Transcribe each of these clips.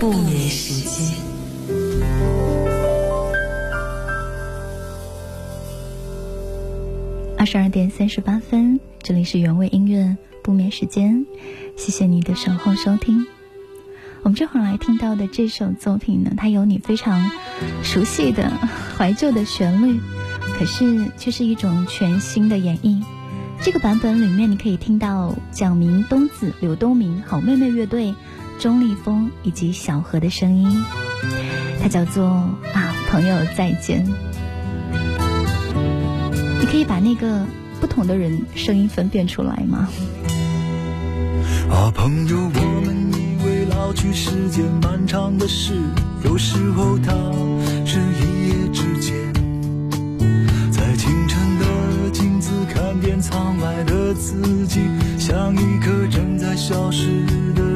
不眠时间。二十二点三十八分，这里是原味音乐不眠时间，谢谢你的守候收听。我们这会儿来听到的这首作品呢，它有你非常熟悉的怀旧的旋律，可是却是一种全新的演绎。这个版本里面，你可以听到蒋明、东子、刘东明、好妹妹乐队、钟立风以及小何的声音。它叫做啊，朋友再见。你可以把那个不同的人声音分辨出来吗？啊，朋友，我们以为老去是件漫长的事，有时候它是一夜之间。在清晨的镜子看见苍白的自己，像一颗正在消失的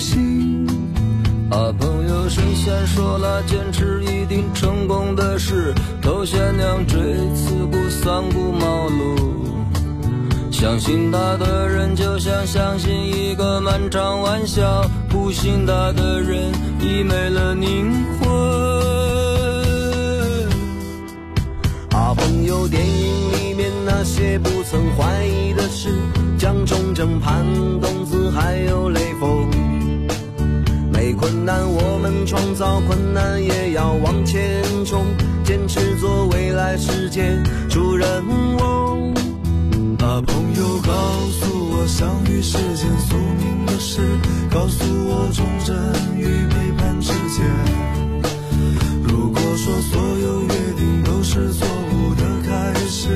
心。啊，朋友，神仙说了，坚持一定成功的事，头悬梁锥刺股三顾茅庐。相信他的人，就像相信一个漫长玩笑；不信他的人，已没了灵魂。啊，朋友，电影里面。那些不曾怀疑的事，蒋中正、潘冬子还有雷锋。没困难，我们创造困难，也要往前冲，坚持做未来世界主人翁。啊，朋友，告诉我相遇是件宿命的事，告诉我忠贞与背叛之间。如果说所有约定都是错误的开始。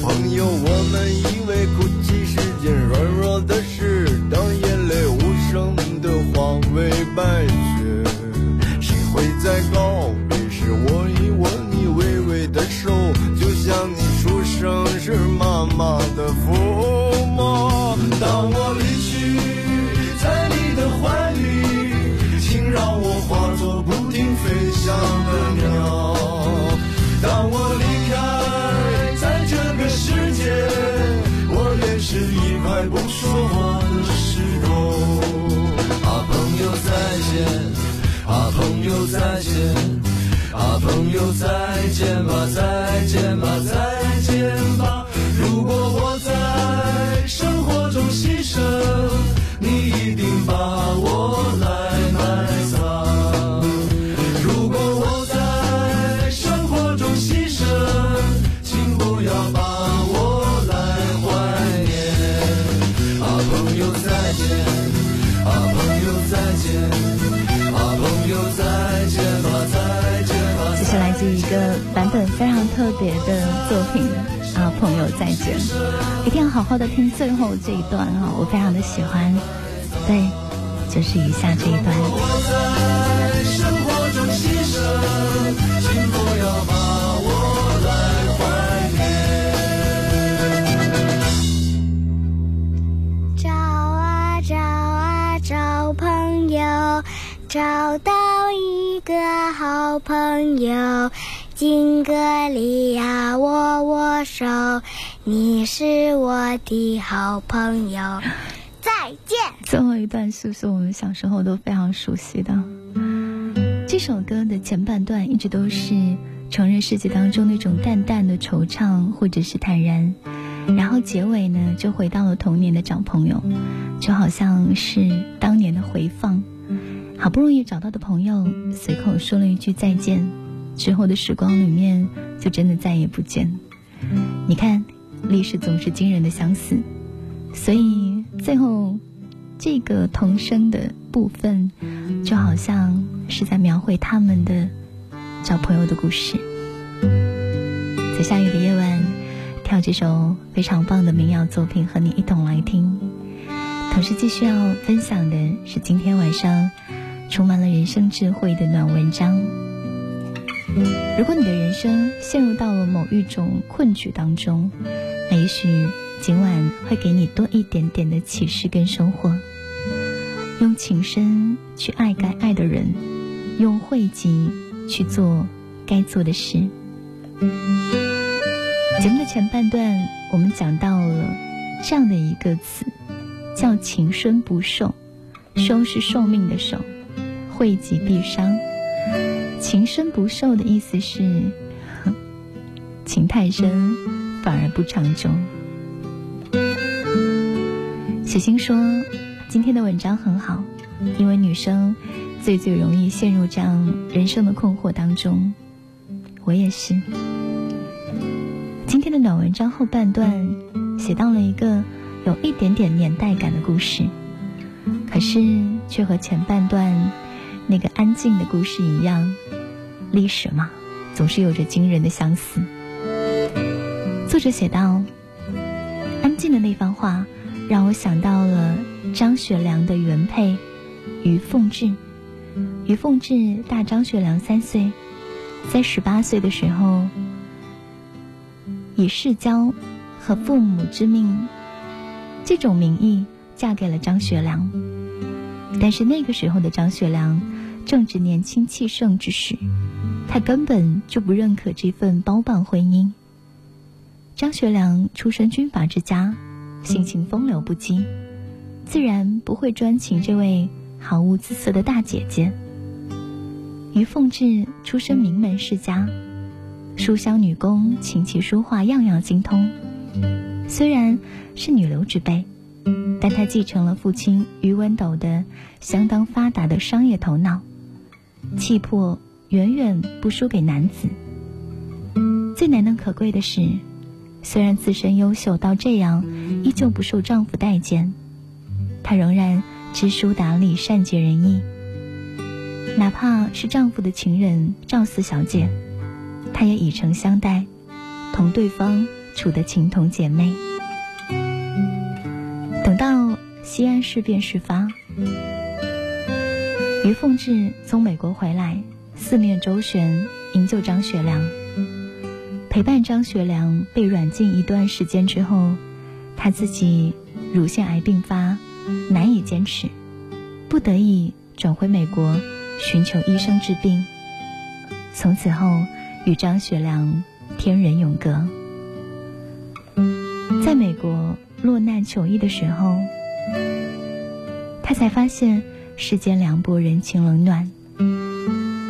朋友我们一见啊，朋友，再见吧，再见吧，再见吧。如果我在生活中牺牲，你一定把我。版本非常特别的作品，啊，朋友再见，一定要好好的听最后这一段啊，我非常的喜欢。对，就是以下这一段。找啊找啊找朋友，找到一个好朋友。金戈里呀握握手。你是我的好朋友。再见。最后一段是不是我们小时候都非常熟悉的？这首歌的前半段一直都是成人世界当中那种淡淡的惆怅或者是坦然，然后结尾呢就回到了童年的找朋友，就好像是当年的回放。好不容易找到的朋友，随口说了一句再见，之后的时光里面就真的再也不见。你看，历史总是惊人的相似，所以最后这个童声的部分，就好像是在描绘他们的找朋友的故事。在下雨的夜晚，跳这首非常棒的民谣作品，和你一同来听。同时，继续要分享的是今天晚上。充满了人生智慧的暖文章。如果你的人生陷入到了某一种困局当中，那也许今晚会给你多一点点的启示跟收获。用情深去爱该爱的人，用慧集去做该做的事。节目的前半段，我们讲到了这样的一个词，叫“情深不寿”，“寿”是寿命的“寿”。惠及必伤，情深不寿的意思是，情太深反而不长久。小星说，今天的文章很好，因为女生最最容易陷入这样人生的困惑当中。我也是。今天的暖文章后半段写到了一个有一点点年代感的故事，可是却和前半段。那个安静的故事一样，历史嘛，总是有着惊人的相似。作者写道：“安静的那番话，让我想到了张学良的原配于凤至。于凤至大张学良三岁，在十八岁的时候，以世交和父母之命这种名义嫁给了张学良。但是那个时候的张学良。”正值年轻气盛之时，他根本就不认可这份包办婚姻。张学良出身军阀之家，性情风流不羁，自然不会专情这位毫无姿色的大姐姐。于凤至出身名门世家，书香女工，琴棋书画样样精通。虽然是女流之辈，但她继承了父亲于文斗的相当发达的商业头脑。气魄远远不输给男子。最难能可贵的是，虽然自身优秀到这样，依旧不受丈夫待见，她仍然知书达理、善解人意。哪怕是丈夫的情人赵四小姐，她也以诚相待，同对方处得情同姐妹。等到西安事变事发。于凤至从美国回来，四面周旋营救张学良，陪伴张学良被软禁一段时间之后，他自己乳腺癌病发，难以坚持，不得已转回美国寻求医生治病。从此后与张学良天人永隔。在美国落难求医的时候，他才发现。世间凉薄，人情冷暖。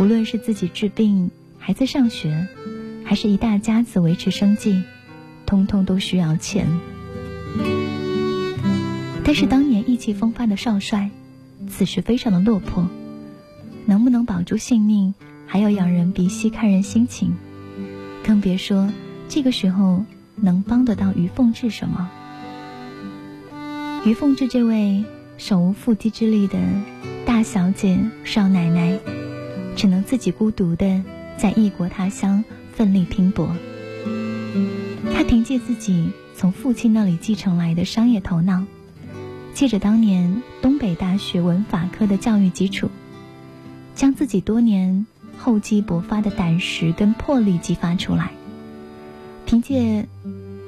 无论是自己治病、孩子上学，还是一大家子维持生计，通通都需要钱。但是当年意气风发的少帅，此时非常的落魄，能不能保住性命，还要仰人鼻息，看人心情，更别说这个时候能帮得到于凤至什么。于凤至这位。手无缚鸡之力的大小姐少奶奶，只能自己孤独的在异国他乡奋力拼搏。他凭借自己从父亲那里继承来的商业头脑，借着当年东北大学文法科的教育基础，将自己多年厚积薄发的胆识跟魄力激发出来。凭借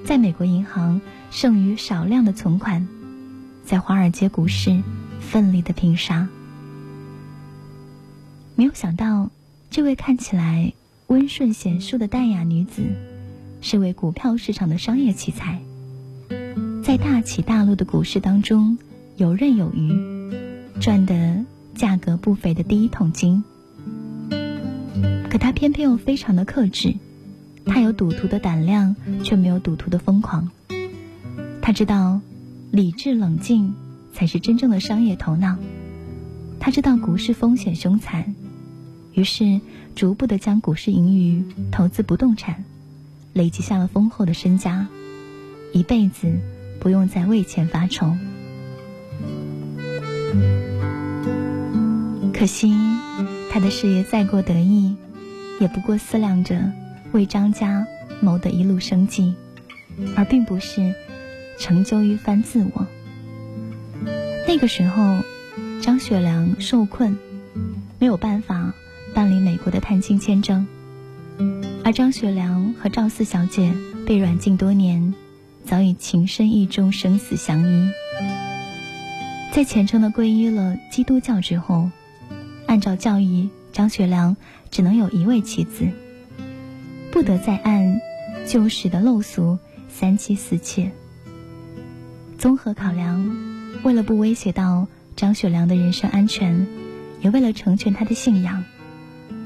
在美国银行剩余少量的存款。在华尔街股市奋力的拼杀，没有想到，这位看起来温顺贤淑的淡雅女子，是位股票市场的商业奇才，在大起大落的股市当中，游刃有余，赚得价格不菲的第一桶金。可他偏偏又非常的克制，他有赌徒的胆量，却没有赌徒的疯狂。他知道，理智冷静才是真正的商业头脑。他知道股市风险凶残，于是逐步的将股市盈余投资不动产，累积下了丰厚的身家，一辈子不用再为钱发愁。可惜，他的事业再过得意。也不过思量着为张家谋得一路生计，而并不是成就一番自我。那个时候，张学良受困，没有办法办理美国的探亲签证，而张学良和赵四小姐被软禁多年，早已情深意重，生死相依。在虔诚的皈依了基督教之后，按照教义，张学良。只能有一位妻子，不得再按旧时的陋俗三妻四妾。综合考量，为了不威胁到张学良的人身安全，也为了成全他的信仰，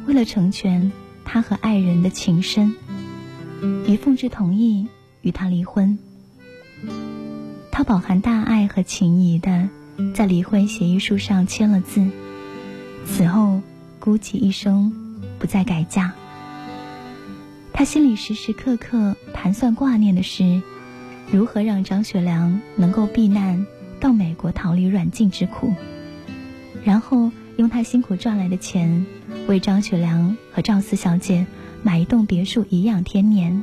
为了成全他和爱人的情深，于凤至同意与他离婚。他饱含大爱和情谊的在离婚协议书上签了字，此后孤寂一生。不再改嫁。他心里时时刻刻盘算挂念的是，如何让张学良能够避难到美国逃离软禁之苦，然后用他辛苦赚来的钱，为张学良和赵四小姐买一栋别墅颐养天年，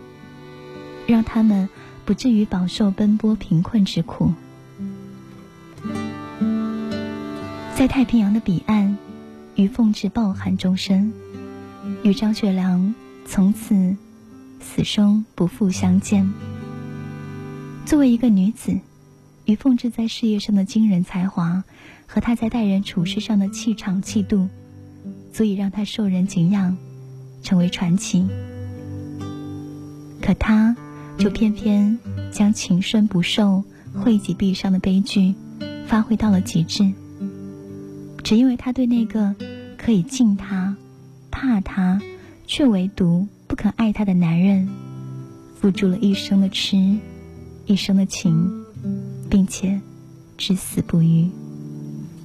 让他们不至于饱受奔波贫困之苦。在太平洋的彼岸，于凤至抱憾终身。与张学良从此死生不复相见。作为一个女子，于凤至在事业上的惊人才华和他在待人处事上的气场气度，足以让他受人敬仰，成为传奇。可他就偏偏将情深不寿、惠及必伤的悲剧发挥到了极致，只因为他对那个可以敬他。怕他，却唯独不肯爱他的男人，付出了一生的痴，一生的情，并且至死不渝。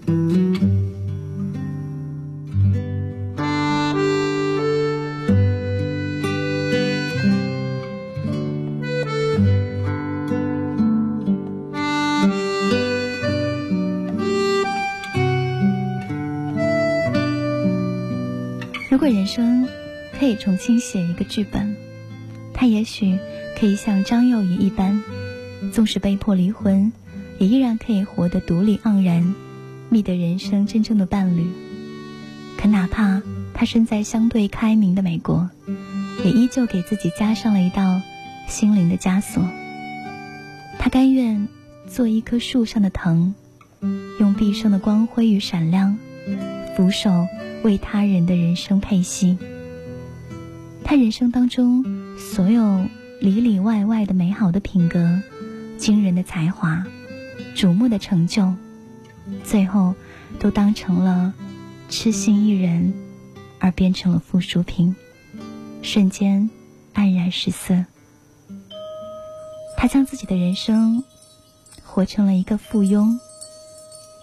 如果人生可以重新写一个剧本，他也许可以像张幼仪一般，纵使被迫离婚，也依然可以活得独立盎然，觅得人生真正的伴侣。可哪怕他身在相对开明的美国，也依旧给自己加上了一道心灵的枷锁。他甘愿做一棵树上的藤，用毕生的光辉与闪亮，俯首。为他人的人生配戏，他人生当中所有里里外外的美好的品格、惊人的才华、瞩目的成就，最后都当成了痴心一人，而变成了附属品，瞬间黯然失色。他将自己的人生活成了一个附庸，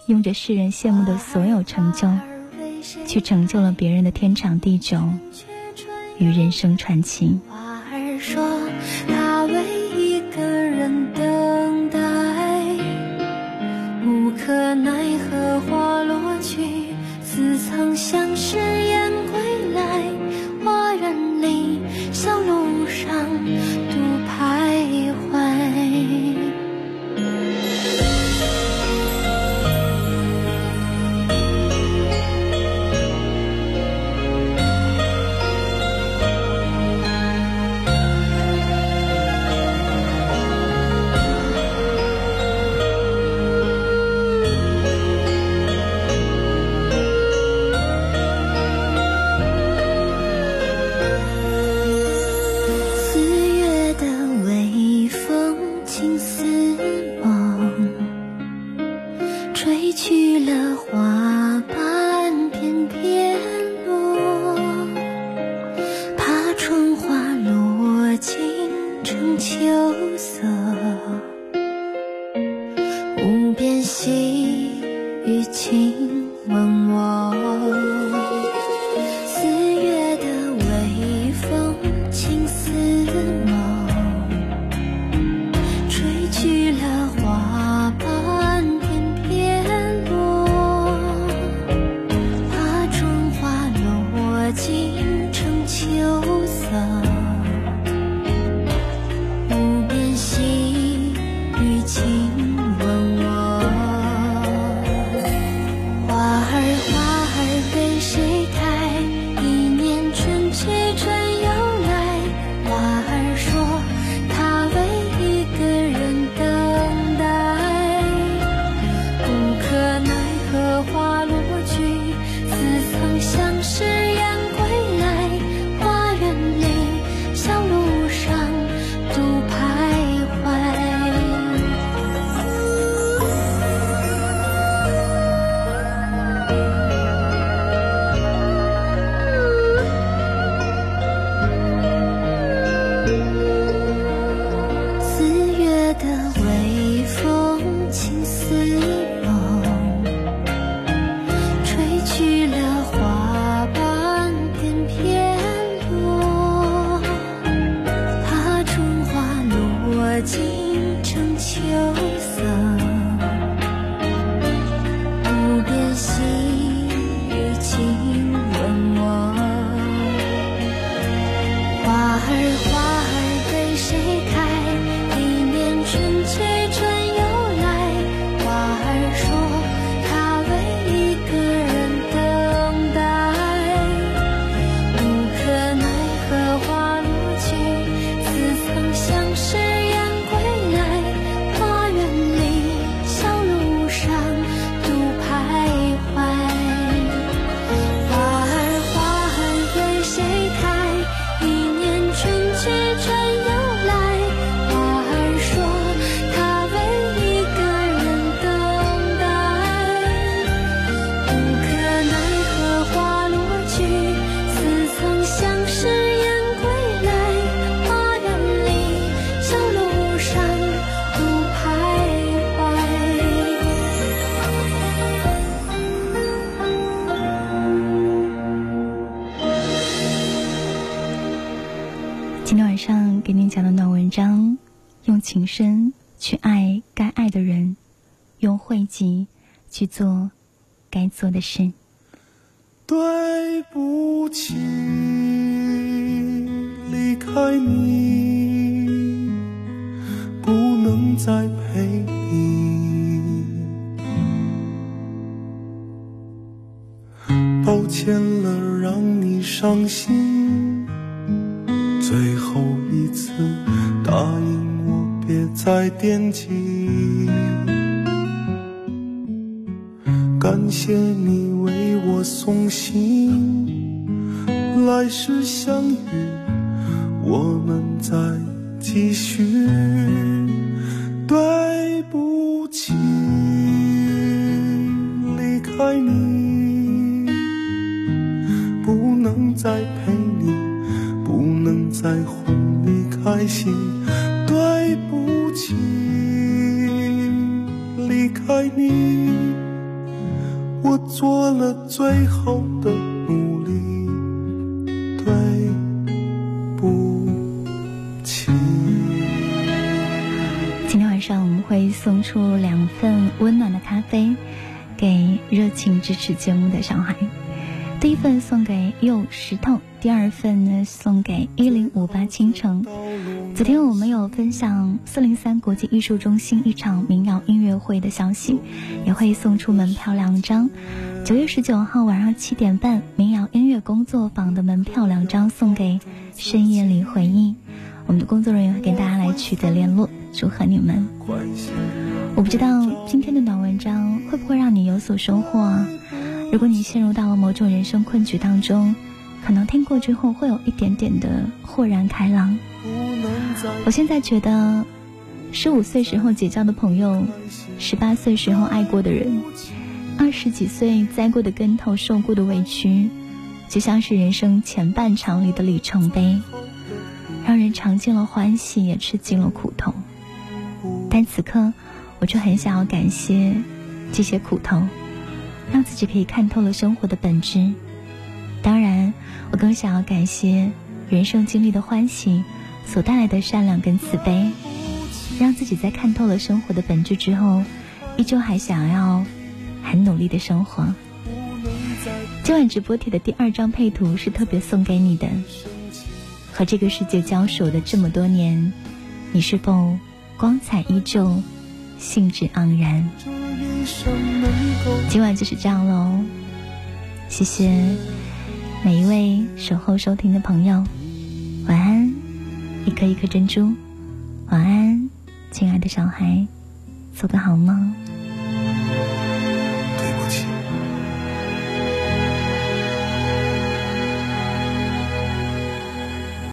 用着世人羡慕的所有成就。去成就了别人的天长地久与人生传奇。今天晚上给您讲的暖文章，用情深去爱该爱的人，用汇集去做该做的事。对不起，离开你，不能再陪你。抱歉了，让你伤心。最后一次答应我。别再惦记，感谢你为我送行。来世相遇，我们再继续。对对不起，离开你，我做了最后的努力。对不起。今天晚上我们会送出两份温暖的咖啡，给热情支持节目的小孩。第一份送给右石头，第二份呢送给一零五八倾城。昨天我们有分享四零三国际艺术中心一场民谣音乐会的消息，也会送出门票两张。九月十九号晚上七点半，民谣音乐工作坊的门票两张送给深夜里回忆。我们的工作人员会给大家来取得联络，祝贺你们。我不知道今天的暖文章会不会让你有所收获啊？如果你陷入到了某种人生困局当中，可能听过之后会有一点点的豁然开朗。我现在觉得，十五岁时候结交的朋友，十八岁时候爱过的人，二十几岁栽过的跟头、受过的委屈，就像是人生前半场里的里程碑，让人尝尽了欢喜，也吃尽了苦痛。但此刻，我却很想要感谢这些苦头。让自己可以看透了生活的本质。当然，我更想要感谢人生经历的欢喜所带来的善良跟慈悲，让自己在看透了生活的本质之后，依旧还想要很努力的生活。今晚直播贴的第二张配图是特别送给你的。和这个世界交手的这么多年，你是否光彩依旧，兴致盎然？今晚就是这样喽，谢谢每一位守候收听的朋友，晚安，一颗一颗珍珠，晚安，亲爱的小孩，做个好梦。